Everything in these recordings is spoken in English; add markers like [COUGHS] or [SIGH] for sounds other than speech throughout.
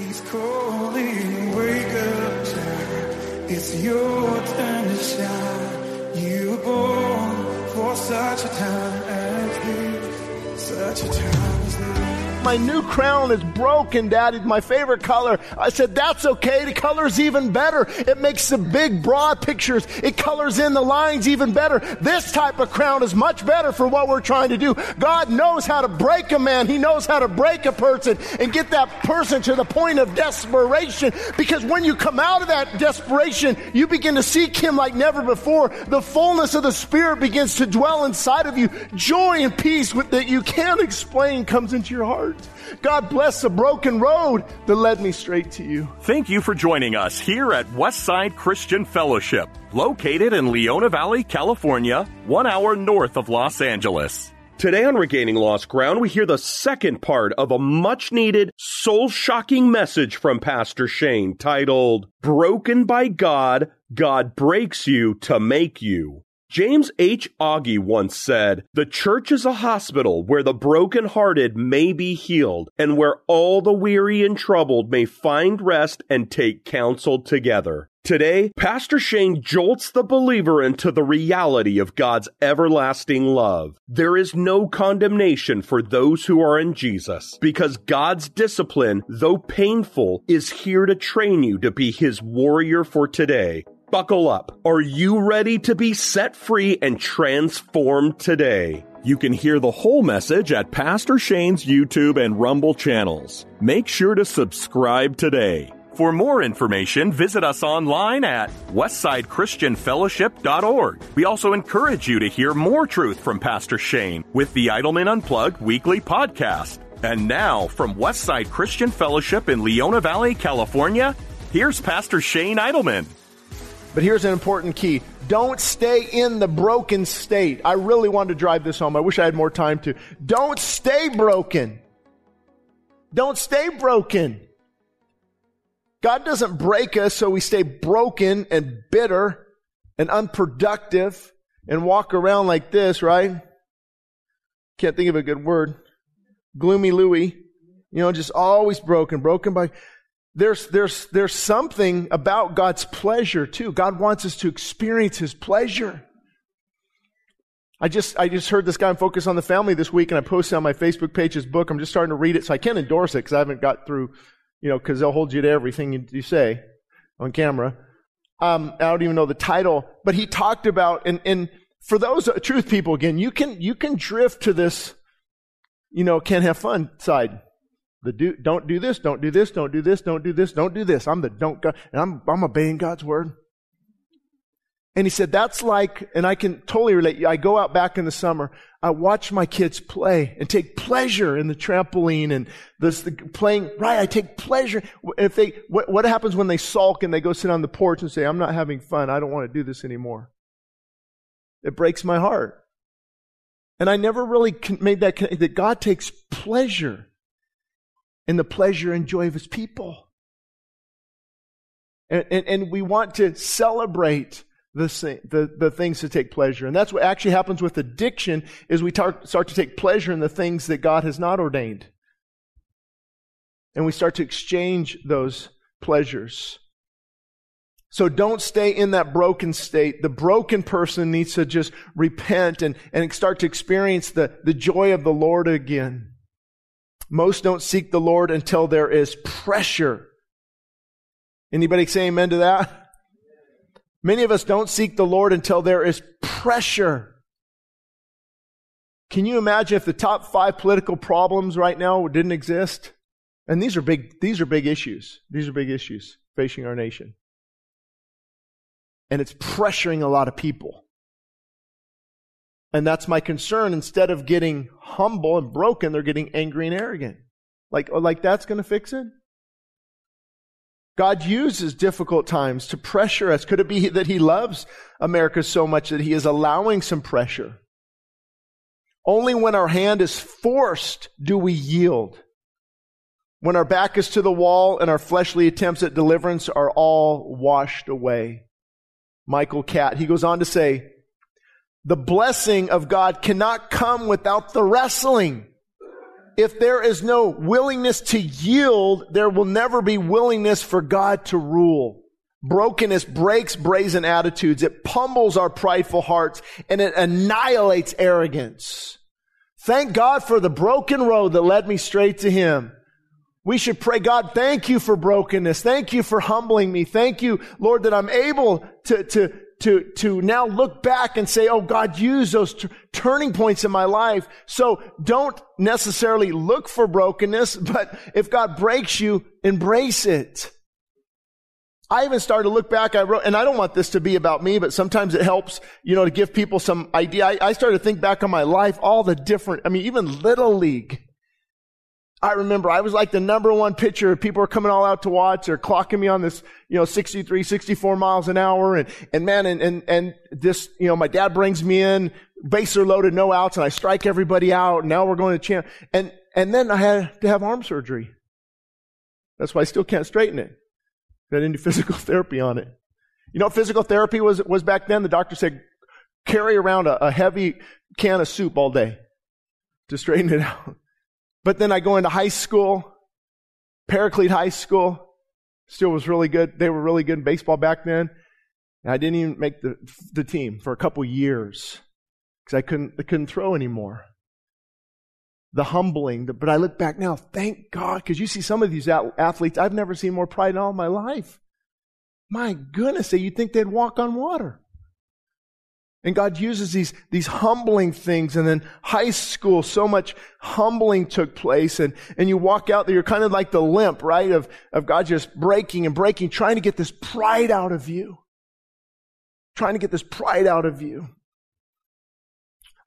He's calling, wake up, child. It's your time to shine. You were born for such a time as this, such a time as this. My new crown is broken, Daddy. My favorite color. I said, that's okay. The color's even better. It makes the big, broad pictures. It colors in the lines even better. This type of crown is much better for what we're trying to do. God knows how to break a man. He knows how to break a person and get that person to the point of desperation. Because when you come out of that desperation, you begin to seek Him like never before. The fullness of the Spirit begins to dwell inside of you. Joy and peace that you can't explain comes into your heart. God bless the broken road that led me straight to you. Thank you for joining us here at Westside Christian Fellowship, located in Leona Valley, California, one hour north of Los Angeles. Today on Regaining Lost Ground, we hear the second part of a much needed, soul shocking message from Pastor Shane titled, Broken by God, God Breaks You to Make You. James H. Aughey once said, The church is a hospital where the broken-hearted may be healed, and where all the weary and troubled may find rest and take counsel together. Today, Pastor Shane jolts the believer into the reality of God's everlasting love. There is no condemnation for those who are in Jesus, because God's discipline, though painful, is here to train you to be His warrior for today. Buckle up. Are you ready to be set free and transformed today? You can hear the whole message at Pastor Shane's YouTube and Rumble channels. Make sure to subscribe today. For more information, visit us online at westsidechristianfellowship.org. We also encourage you to hear more truth from Pastor Shane with the Idleman Unplugged weekly podcast. And now, from Westside Christian Fellowship in Leona Valley, California, here's Pastor Shane Idleman. But here's an important key. Don't stay in the broken state. I really wanted to drive this home. I wish I had more time to. Don't stay broken. Don't stay broken. God doesn't break us so we stay broken and bitter and unproductive and walk around like this, right? Can't think of a good word. Gloomy Louie. You know, just always broken, broken by there's, there's, there's something about God's pleasure too. God wants us to experience His pleasure. I just, I just heard this guy on Focus on the Family this week and I posted on my Facebook page his book. I'm just starting to read it so I can't endorse it because I haven't got through, you know, because they'll hold you to everything you, you say on camera. Um, I don't even know the title, but he talked about, and, and for those truth people again, you can, you can drift to this, you know, can't have fun side. The do, don't do this, don't do this, don't do this, don't do this, don't do this. I'm the don't go, and I'm, I'm obeying God's word. And he said, that's like, and I can totally relate. I go out back in the summer. I watch my kids play and take pleasure in the trampoline and this, the playing. Right. I take pleasure. If they, what, what happens when they sulk and they go sit on the porch and say, I'm not having fun. I don't want to do this anymore. It breaks my heart. And I never really made that, that God takes pleasure in the pleasure and joy of his people. And, and, and we want to celebrate the, the, the things to take pleasure. And that's what actually happens with addiction is we tar- start to take pleasure in the things that God has not ordained. And we start to exchange those pleasures. So don't stay in that broken state. The broken person needs to just repent and, and start to experience the, the joy of the Lord again. Most don't seek the Lord until there is pressure. Anybody say amen to that? Many of us don't seek the Lord until there is pressure. Can you imagine if the top five political problems right now didn't exist? And these are big, these are big issues. These are big issues facing our nation. And it's pressuring a lot of people. And that's my concern. Instead of getting humble and broken, they're getting angry and arrogant. Like, oh, like that's going to fix it? God uses difficult times to pressure us. Could it be that He loves America so much that He is allowing some pressure? Only when our hand is forced do we yield. When our back is to the wall and our fleshly attempts at deliverance are all washed away. Michael Catt, he goes on to say, the blessing of God cannot come without the wrestling. if there is no willingness to yield, there will never be willingness for God to rule. Brokenness breaks brazen attitudes. It pummels our prideful hearts and it annihilates arrogance. Thank God for the broken road that led me straight to Him. We should pray, God, thank you for brokenness. Thank you for humbling me. Thank you, Lord, that I'm able to, to, to, to now look back and say, oh God, use those t- turning points in my life. So don't necessarily look for brokenness, [LAUGHS] but if God breaks you, embrace it. I even started to look back. I wrote, and I don't want this to be about me, but sometimes it helps, you know, to give people some idea. I, I started to think back on my life, all the different, I mean, even little league. I remember I was like the number one pitcher. People were coming all out to watch. They're clocking me on this, you know, 63, 64 miles an hour. And, and man, and, and, and this, you know, my dad brings me in, bases loaded, no outs, and I strike everybody out. And now we're going to champ. And, and then I had to have arm surgery. That's why I still can't straighten it. I didn't do physical [LAUGHS] therapy on it. You know physical therapy was, was back then? The doctor said, carry around a, a heavy can of soup all day to straighten it [LAUGHS] out. But then I go into high school, Paraclete High School, still was really good. They were really good in baseball back then. And I didn't even make the, the team for a couple years because I couldn't, I couldn't throw anymore. The humbling, the, but I look back now, thank God, because you see some of these athletes, I've never seen more pride in all my life. My goodness, you'd think they'd walk on water. And God uses these, these humbling things. And then high school, so much humbling took place. And, and you walk out there, you're kind of like the limp, right? Of, of God just breaking and breaking, trying to get this pride out of you. Trying to get this pride out of you.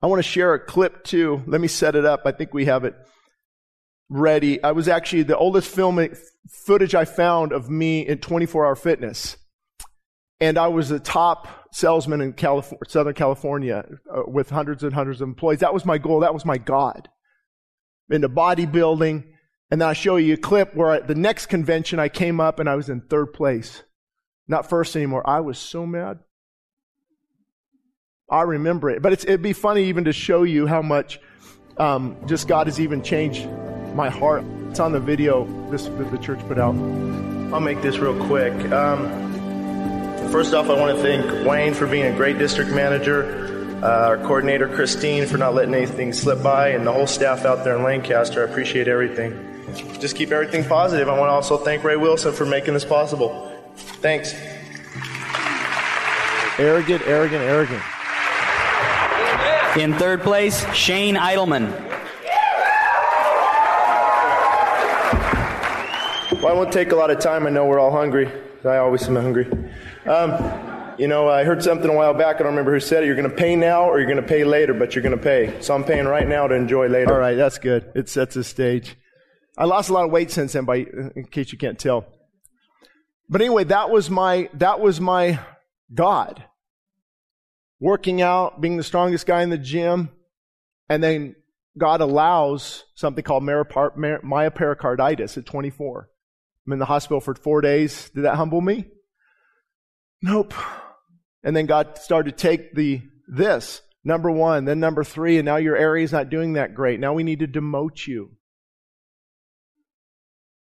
I want to share a clip too. Let me set it up. I think we have it ready. I was actually the oldest film eh, footage I found of me in 24 hour fitness. And I was the top salesman in California, Southern California uh, with hundreds and hundreds of employees. That was my goal. That was my God. Into bodybuilding. And then I show you a clip where I, the next convention I came up and I was in third place. Not first anymore. I was so mad. I remember it. But it'd be funny even to show you how much um, just God has even changed my heart. It's on the video this that the church put out. I'll make this real quick. Um, First off, I want to thank Wayne for being a great district manager, uh, our coordinator Christine for not letting anything slip by, and the whole staff out there in Lancaster. I appreciate everything. Just keep everything positive. I want to also thank Ray Wilson for making this possible. Thanks. Arrogant, arrogant, arrogant. In third place, Shane Idleman. Well, I won't take a lot of time. I know we're all hungry. I always am hungry. Um, you know, I heard something a while back. I don't remember who said it. You're going to pay now or you're going to pay later, but you're going to pay. So I'm paying right now to enjoy later. All right, that's good. It sets the stage. I lost a lot of weight since then, by, in case you can't tell. But anyway, that was my, that was my God. Working out, being the strongest guy in the gym, and then God allows something called myopericarditis at 24. I'm in the hospital for four days. Did that humble me? Nope. And then God started to take the this number one, then number three, and now your area is not doing that great. Now we need to demote you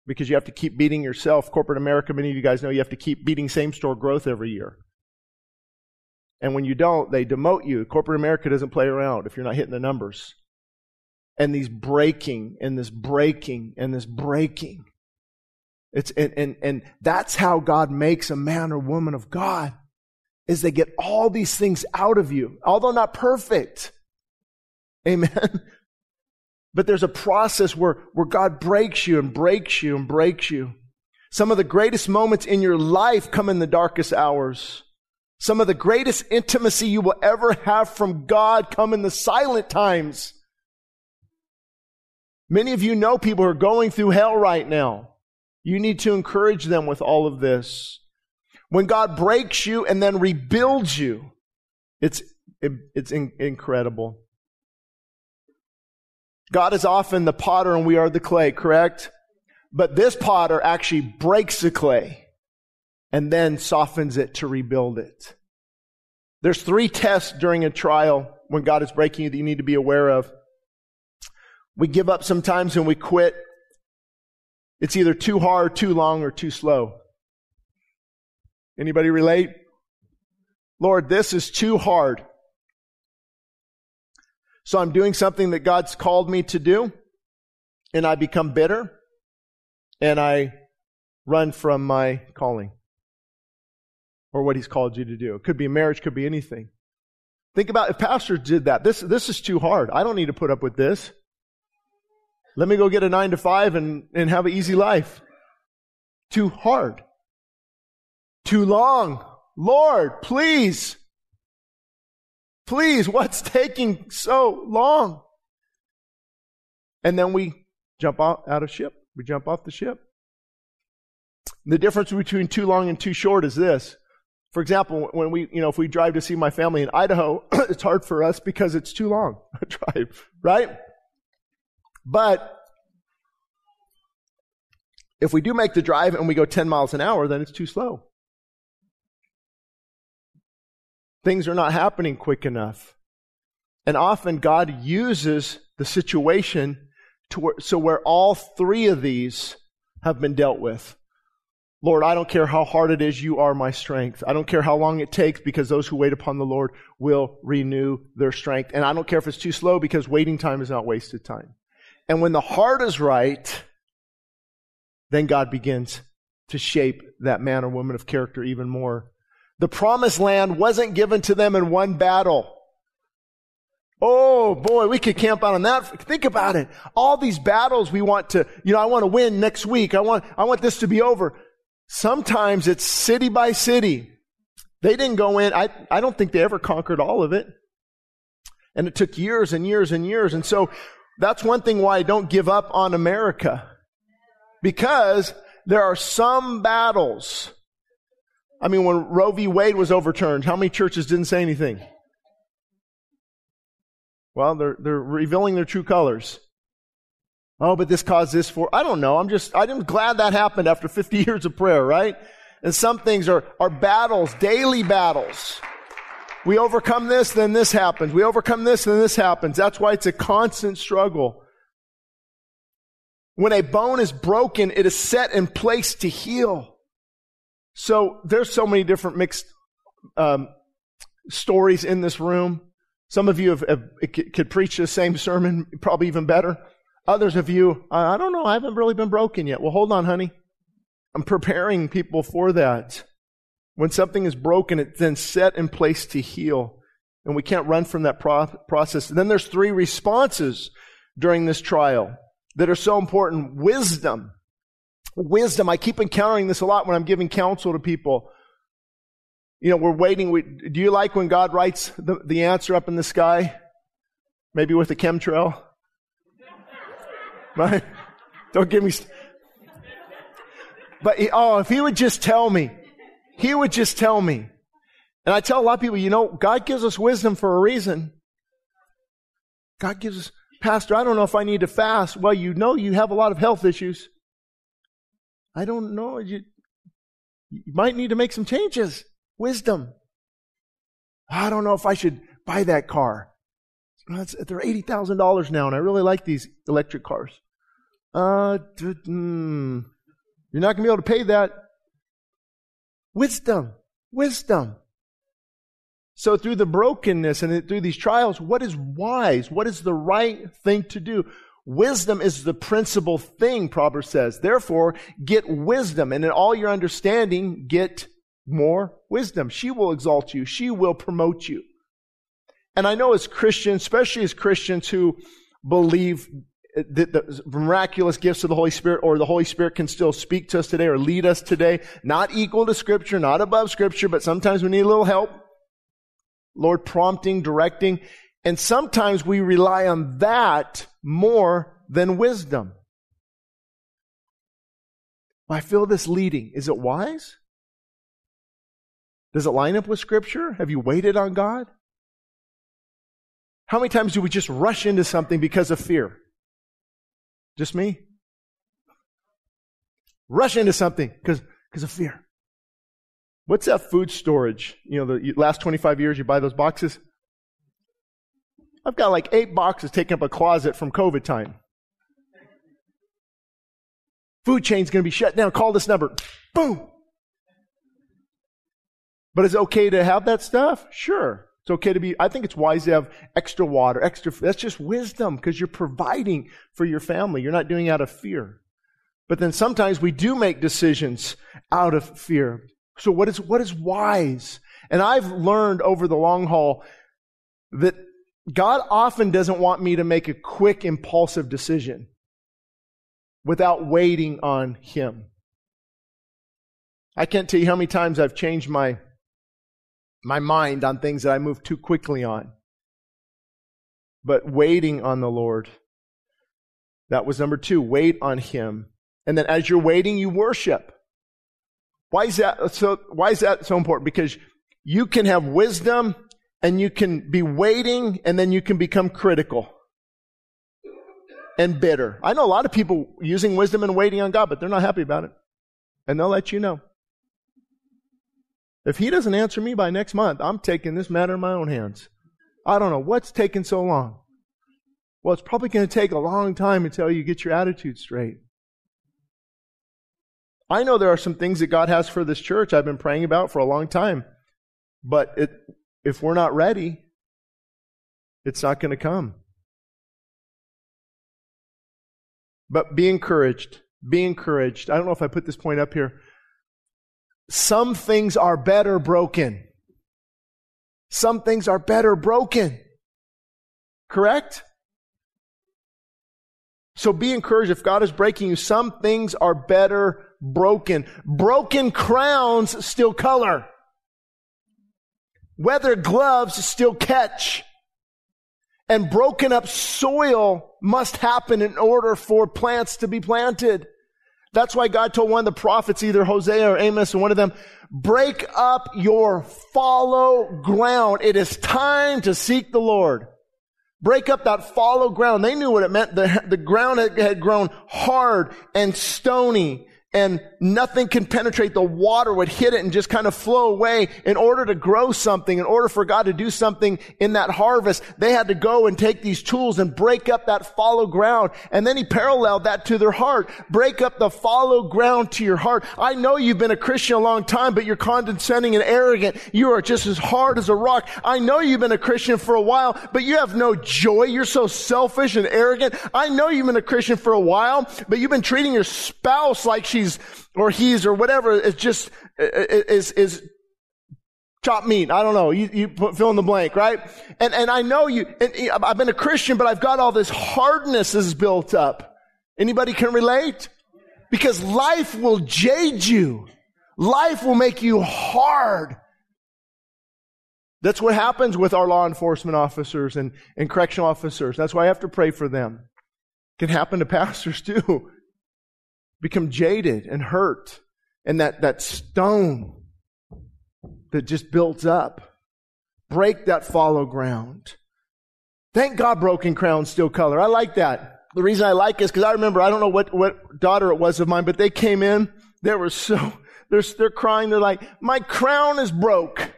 because you have to keep beating yourself. Corporate America, many of you guys know you have to keep beating same store growth every year. And when you don't, they demote you. Corporate America doesn't play around if you're not hitting the numbers. And these breaking and this breaking and this breaking. It's, and, and, and that's how God makes a man or woman of God, is they get all these things out of you, although not perfect. Amen. [LAUGHS] But there's a process where, where God breaks you and breaks you and breaks you. Some of the greatest moments in your life come in the darkest hours. Some of the greatest intimacy you will ever have from God come in the silent times. Many of you know people who are going through hell right now. You need to encourage them with all of this. When God breaks you and then rebuilds you, it's, it's in, incredible. God is often the potter and we are the clay, correct? But this potter actually breaks the clay and then softens it to rebuild it. There's three tests during a trial when God is breaking you that you need to be aware of. We give up sometimes and we quit. It's either too hard, too long, or too slow. Anybody relate? Lord, this is too hard. So I'm doing something that God's called me to do, and I become bitter, and I run from my calling or what He's called you to do. It could be marriage, could be anything. Think about if pastors did that. This, this is too hard. I don't need to put up with this. Let me go get a nine to five and, and have an easy life. Too hard. Too long. Lord, please. Please, what's taking so long? And then we jump out, out of ship. We jump off the ship. The difference between too long and too short is this. For example, when we, you know, if we drive to see my family in Idaho, [COUGHS] it's hard for us because it's too long a [LAUGHS] drive, right? But if we do make the drive and we go 10 miles an hour, then it's too slow. Things are not happening quick enough. And often God uses the situation to where, so where all three of these have been dealt with. Lord, I don't care how hard it is, you are my strength. I don't care how long it takes because those who wait upon the Lord will renew their strength. And I don't care if it's too slow because waiting time is not wasted time. And when the heart is right, then God begins to shape that man or woman of character even more. The promised land wasn't given to them in one battle. Oh boy, we could camp out on that. Think about it. All these battles we want to, you know, I want to win next week. I want, I want this to be over. Sometimes it's city by city. They didn't go in. I, I don't think they ever conquered all of it. And it took years and years and years. And so that's one thing why I don't give up on America. Because there are some battles I mean, when Roe v. Wade was overturned, how many churches didn't say anything? Well, they're, they're revealing their true colors. Oh, but this caused this for, I don't know. I'm just, I'm glad that happened after 50 [LAUGHS] years of prayer, right? And some things are, are battles, daily battles. We overcome this, then this happens. We overcome this, then this happens. That's why it's a constant struggle. When a bone is broken, it is set in place to heal. So there's so many different mixed um, stories in this room. Some of you have, have, could preach the same sermon, probably even better. Others of you, I don't know, I haven't really been broken yet. Well, hold on, honey. I'm preparing people for that. When something is broken, it's then set in place to heal. And we can't run from that pro- process. And then there's three responses during this trial that are so important. Wisdom. Wisdom. I keep encountering this a lot when I'm giving counsel to people. You know, we're waiting. We, do you like when God writes the, the answer up in the sky? Maybe with a chemtrail? [LAUGHS] right? Don't give me. St- but he, oh, if he would just tell me, he would just tell me. And I tell a lot of people, you know, God gives us wisdom for a reason. God gives us, Pastor, I don't know if I need to fast. Well, you know you have a lot of health issues. I don't know. You, you might need to make some changes. Wisdom. I don't know if I should buy that car. they're $80,000 now, and I really like these electric cars. Uh, mm, you're not going to be able to pay that. Wisdom. Wisdom. So through the brokenness and through these trials, what is wise? What is the right thing to do? Wisdom is the principal thing, Proverbs says. Therefore, get wisdom, and in all your understanding, get more wisdom. She will exalt you. She will promote you. And I know as Christians, especially as Christians who believe that the miraculous gifts of the Holy Spirit or the Holy Spirit can still speak to us today or lead us today, not equal to Scripture, not above Scripture, but sometimes we need a little help. Lord prompting, directing. And sometimes we rely on that more than wisdom. I feel this leading. Is it wise? Does it line up with Scripture? Have you waited on God? How many times do we just rush into something because of fear? Just me? Rush into something because of fear. What's that food storage? You know, the last 25 years you buy those boxes? I've got like eight boxes taking up a closet from COVID time. Food chain's going to be shut down. Call this number. Boom. But is it okay to have that stuff? Sure. It's okay to be, I think it's wise to have extra water, extra, that's just wisdom because you're providing for your family. You're not doing out of fear. But then sometimes we do make decisions out of fear. So what is, what is wise? And I've learned over the long haul that God often doesn't want me to make a quick, impulsive decision without waiting on Him. I can't tell you how many times I've changed my, my mind on things that I move too quickly on. But waiting on the Lord. That was number two. Wait on Him. And then as you're waiting, you worship. Why is that so, why is that so important? Because you can have wisdom and you can be waiting and then you can become critical and bitter. I know a lot of people using wisdom and waiting on God, but they're not happy about it. And they'll let you know. If he doesn't answer me by next month, I'm taking this matter in my own hands. I don't know what's taking so long. Well, it's probably going to take a long time until you get your attitude straight. I know there are some things that God has for this church I've been praying about for a long time. But it, if we're not ready, it's not going to come. But be encouraged. Be encouraged. I don't know if I put this point up here. Some things are better broken. Some things are better broken. Correct? So be encouraged. If God is breaking you, some things are better broken. Broken crowns still color. Weathered gloves still catch. And broken up soil must happen in order for plants to be planted. That's why God told one of the prophets, either Hosea or Amos one of them, break up your fallow ground. It is time to seek the Lord. Break up that fallow ground. They knew what it meant. The, the ground had grown hard and stony and nothing can penetrate. The water would hit it and just kind of flow away. In order to grow something, in order for God to do something in that harvest, they had to go and take these tools and break up that fallow ground. And then he paralleled that to their heart. Break up the fallow ground to your heart. I know you've been a Christian a long time, but you're condescending and arrogant. You are just as hard as a rock. I know you've been a Christian for a while, but you have no joy. You're so selfish and arrogant. I know you've been a Christian for a while, but you've been treating your spouse like she's or he's or whatever is just is is chop meat. I don't know. You, you put, fill in the blank, right? And and I know you. I've been a Christian, but I've got all this hardness is built up. Anybody can relate? Because life will jade you. Life will make you hard. That's what happens with our law enforcement officers and, and correctional officers. That's why I have to pray for them. It can happen to pastors too become jaded and hurt. And that, that stone that just builds up. Break that fallow ground. Thank God broken crown still color. I like that. The reason I like it is because I remember, I don't know what, what daughter it was of mine, but they came in. They were so, they're, they're crying. They're like, my crown is broke.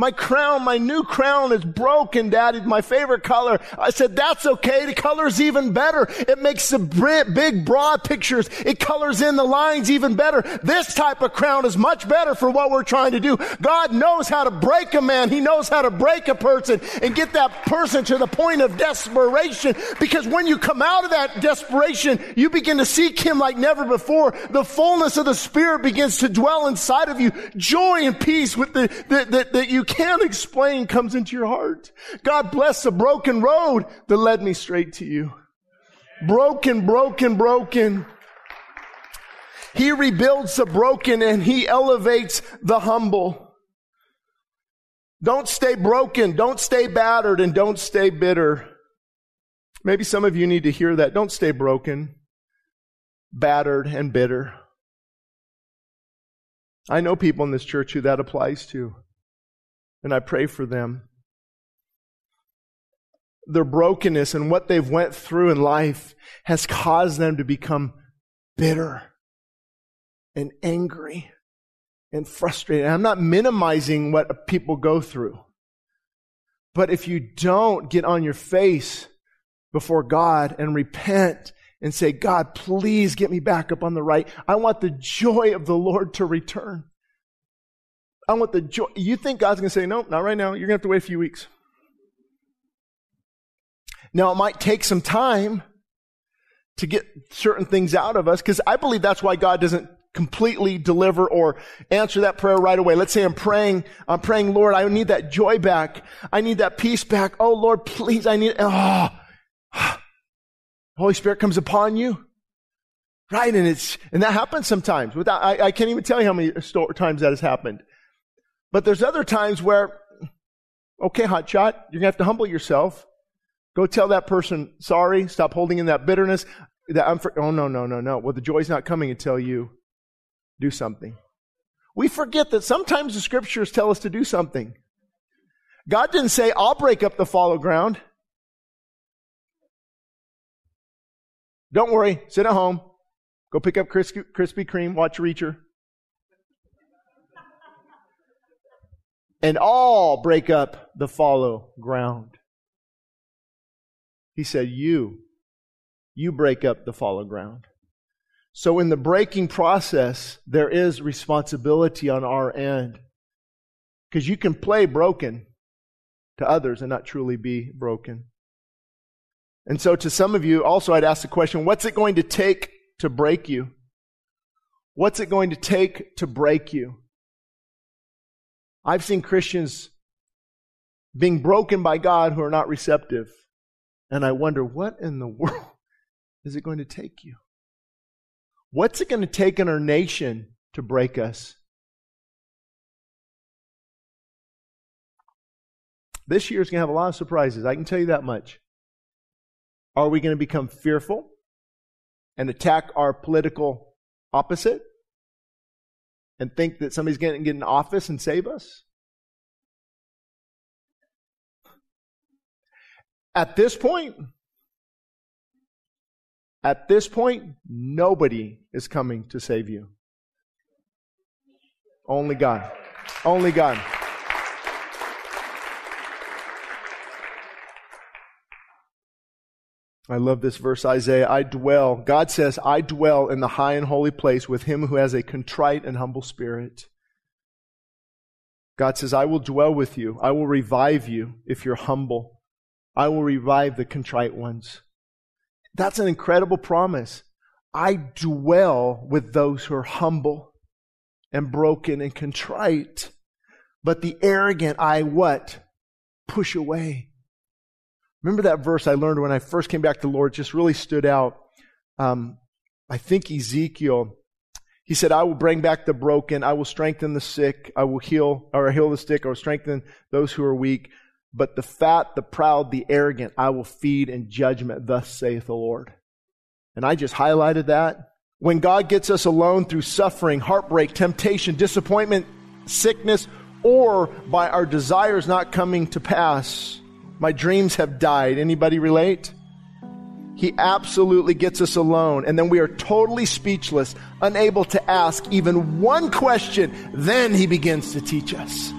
My crown, my new crown is broken, daddy. My favorite color. I said, that's okay. The color's even better. It makes the big, broad pictures. It colors in the lines even better. This type of crown is much better for what we're trying to do. God knows how to break a man. He knows how to break a person and get that person to the point of desperation. Because when you come out of that desperation, you begin to seek Him like never before. The fullness of the Spirit begins to dwell inside of you. Joy and peace with the, that, you can't explain comes into your heart. God bless the broken road that led me straight to you. Broken, broken, broken. He rebuilds the broken and he elevates the humble. Don't stay broken. Don't stay battered and don't stay bitter. Maybe some of you need to hear that. Don't stay broken, battered, and bitter. I know people in this church who that applies to and I pray for them. Their brokenness and what they've went through in life has caused them to become bitter and angry and frustrated. I'm not minimizing what people go through. But if you don't get on your face before God and repent and say, God, please get me back up on the right. I want the joy of the Lord to return. I want the joy. You think God's going to say, no, not right now. You're going to have to wait a few weeks. Now, it might take some time to get certain things out of us because I believe that's why God doesn't completely deliver or answer that prayer right away. Let's say I'm praying, I'm praying, Lord, I need that joy back. I need that peace back. Oh, Lord, please, I need, oh. [SIGHS] Holy Spirit comes upon you. Right. And it's, and that happens sometimes without, I, I can't even tell you how many times that has happened. But there's other times where, okay, hot shot, you're going to have to humble yourself. Go tell that person, sorry, stop holding in that bitterness. That I'm for, oh, no, no, no, no. Well, the joy's not coming until you do something. We forget that sometimes the scriptures tell us to do something. God didn't say, I'll break up the fallow ground. Don't worry, sit at home. Go pick up Krispy, Krispy Kreme, watch Reacher. And all break up the fallow ground. He said, You, you break up the fallow ground. So in the breaking process, there is responsibility on our end. Because you can play broken to others and not truly be broken. And so to some of you, also I'd ask the question, what's it going to take to break you? What's it going to take to break you? I've seen Christians being broken by God who are not receptive. And I wonder, what in the [LAUGHS] world is it going to take you? What's it going to take in our nation to break us? This year is going to have a lot of surprises. I can tell you that much. Are we going to become fearful and attack our political opposite? And think that somebody's going to get in office and save us? At this point, at this point, nobody is coming to save you. Only God. Only God. I love this verse, Isaiah. I dwell, God says, I dwell in the high and holy place with him who has a contrite and humble spirit. God says, I will dwell with you. I will revive you if you're humble. I will revive the contrite ones. That's an incredible promise. I dwell with those who are humble and broken and contrite. But the arrogant I what? Push away. Remember that verse I learned when I first came back to the Lord, just really stood out. Um, I think Ezekiel, he said, I will bring back the broken, I will strengthen the sick, I will heal, or heal the sick, or strengthen those who are weak. But the fat, the proud, the arrogant, I will feed in judgment, thus saith the Lord. And I just highlighted that. When God gets us alone through suffering, heartbreak, temptation, disappointment, sickness, or by our desires not coming to pass, my dreams have died. Anybody relate? He absolutely gets us alone. And then we are totally speechless, unable to ask even one question. Then he begins to teach us.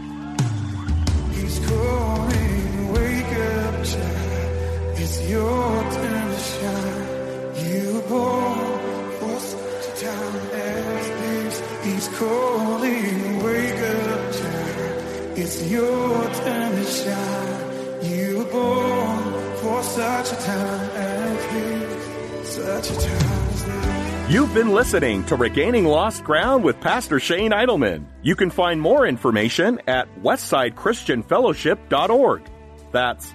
He's calling, wake up, child. It's your turn to shine. You born for such a time as this. He's calling, wake up, child. It's your such a time as this, such a time. You've been listening to Regaining Lost Ground with Pastor Shane Idleman. You can find more information at westsidechristianfellowship.org. That's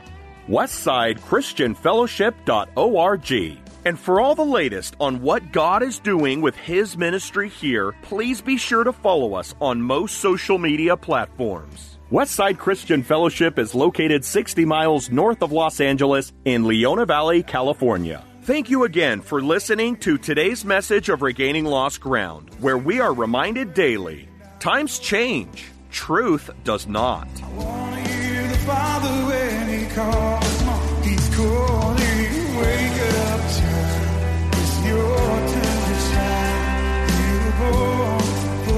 westsidechristianfellowship.org. And for all the latest on what God is doing with His ministry here, please be sure to follow us on most social media platforms. Westside Christian Fellowship is located 60 miles north of Los Angeles in Leona Valley, California. Thank you again for listening to today's message of Regaining Lost Ground, where we are reminded daily times change, truth does not.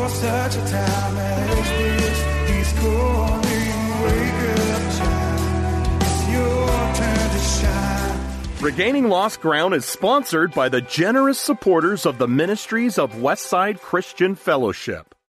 Such a time as this. He's calling, wake up, child. It's your turn to shine. Regaining Lost Ground is sponsored by the generous supporters of the ministries of Westside Christian Fellowship.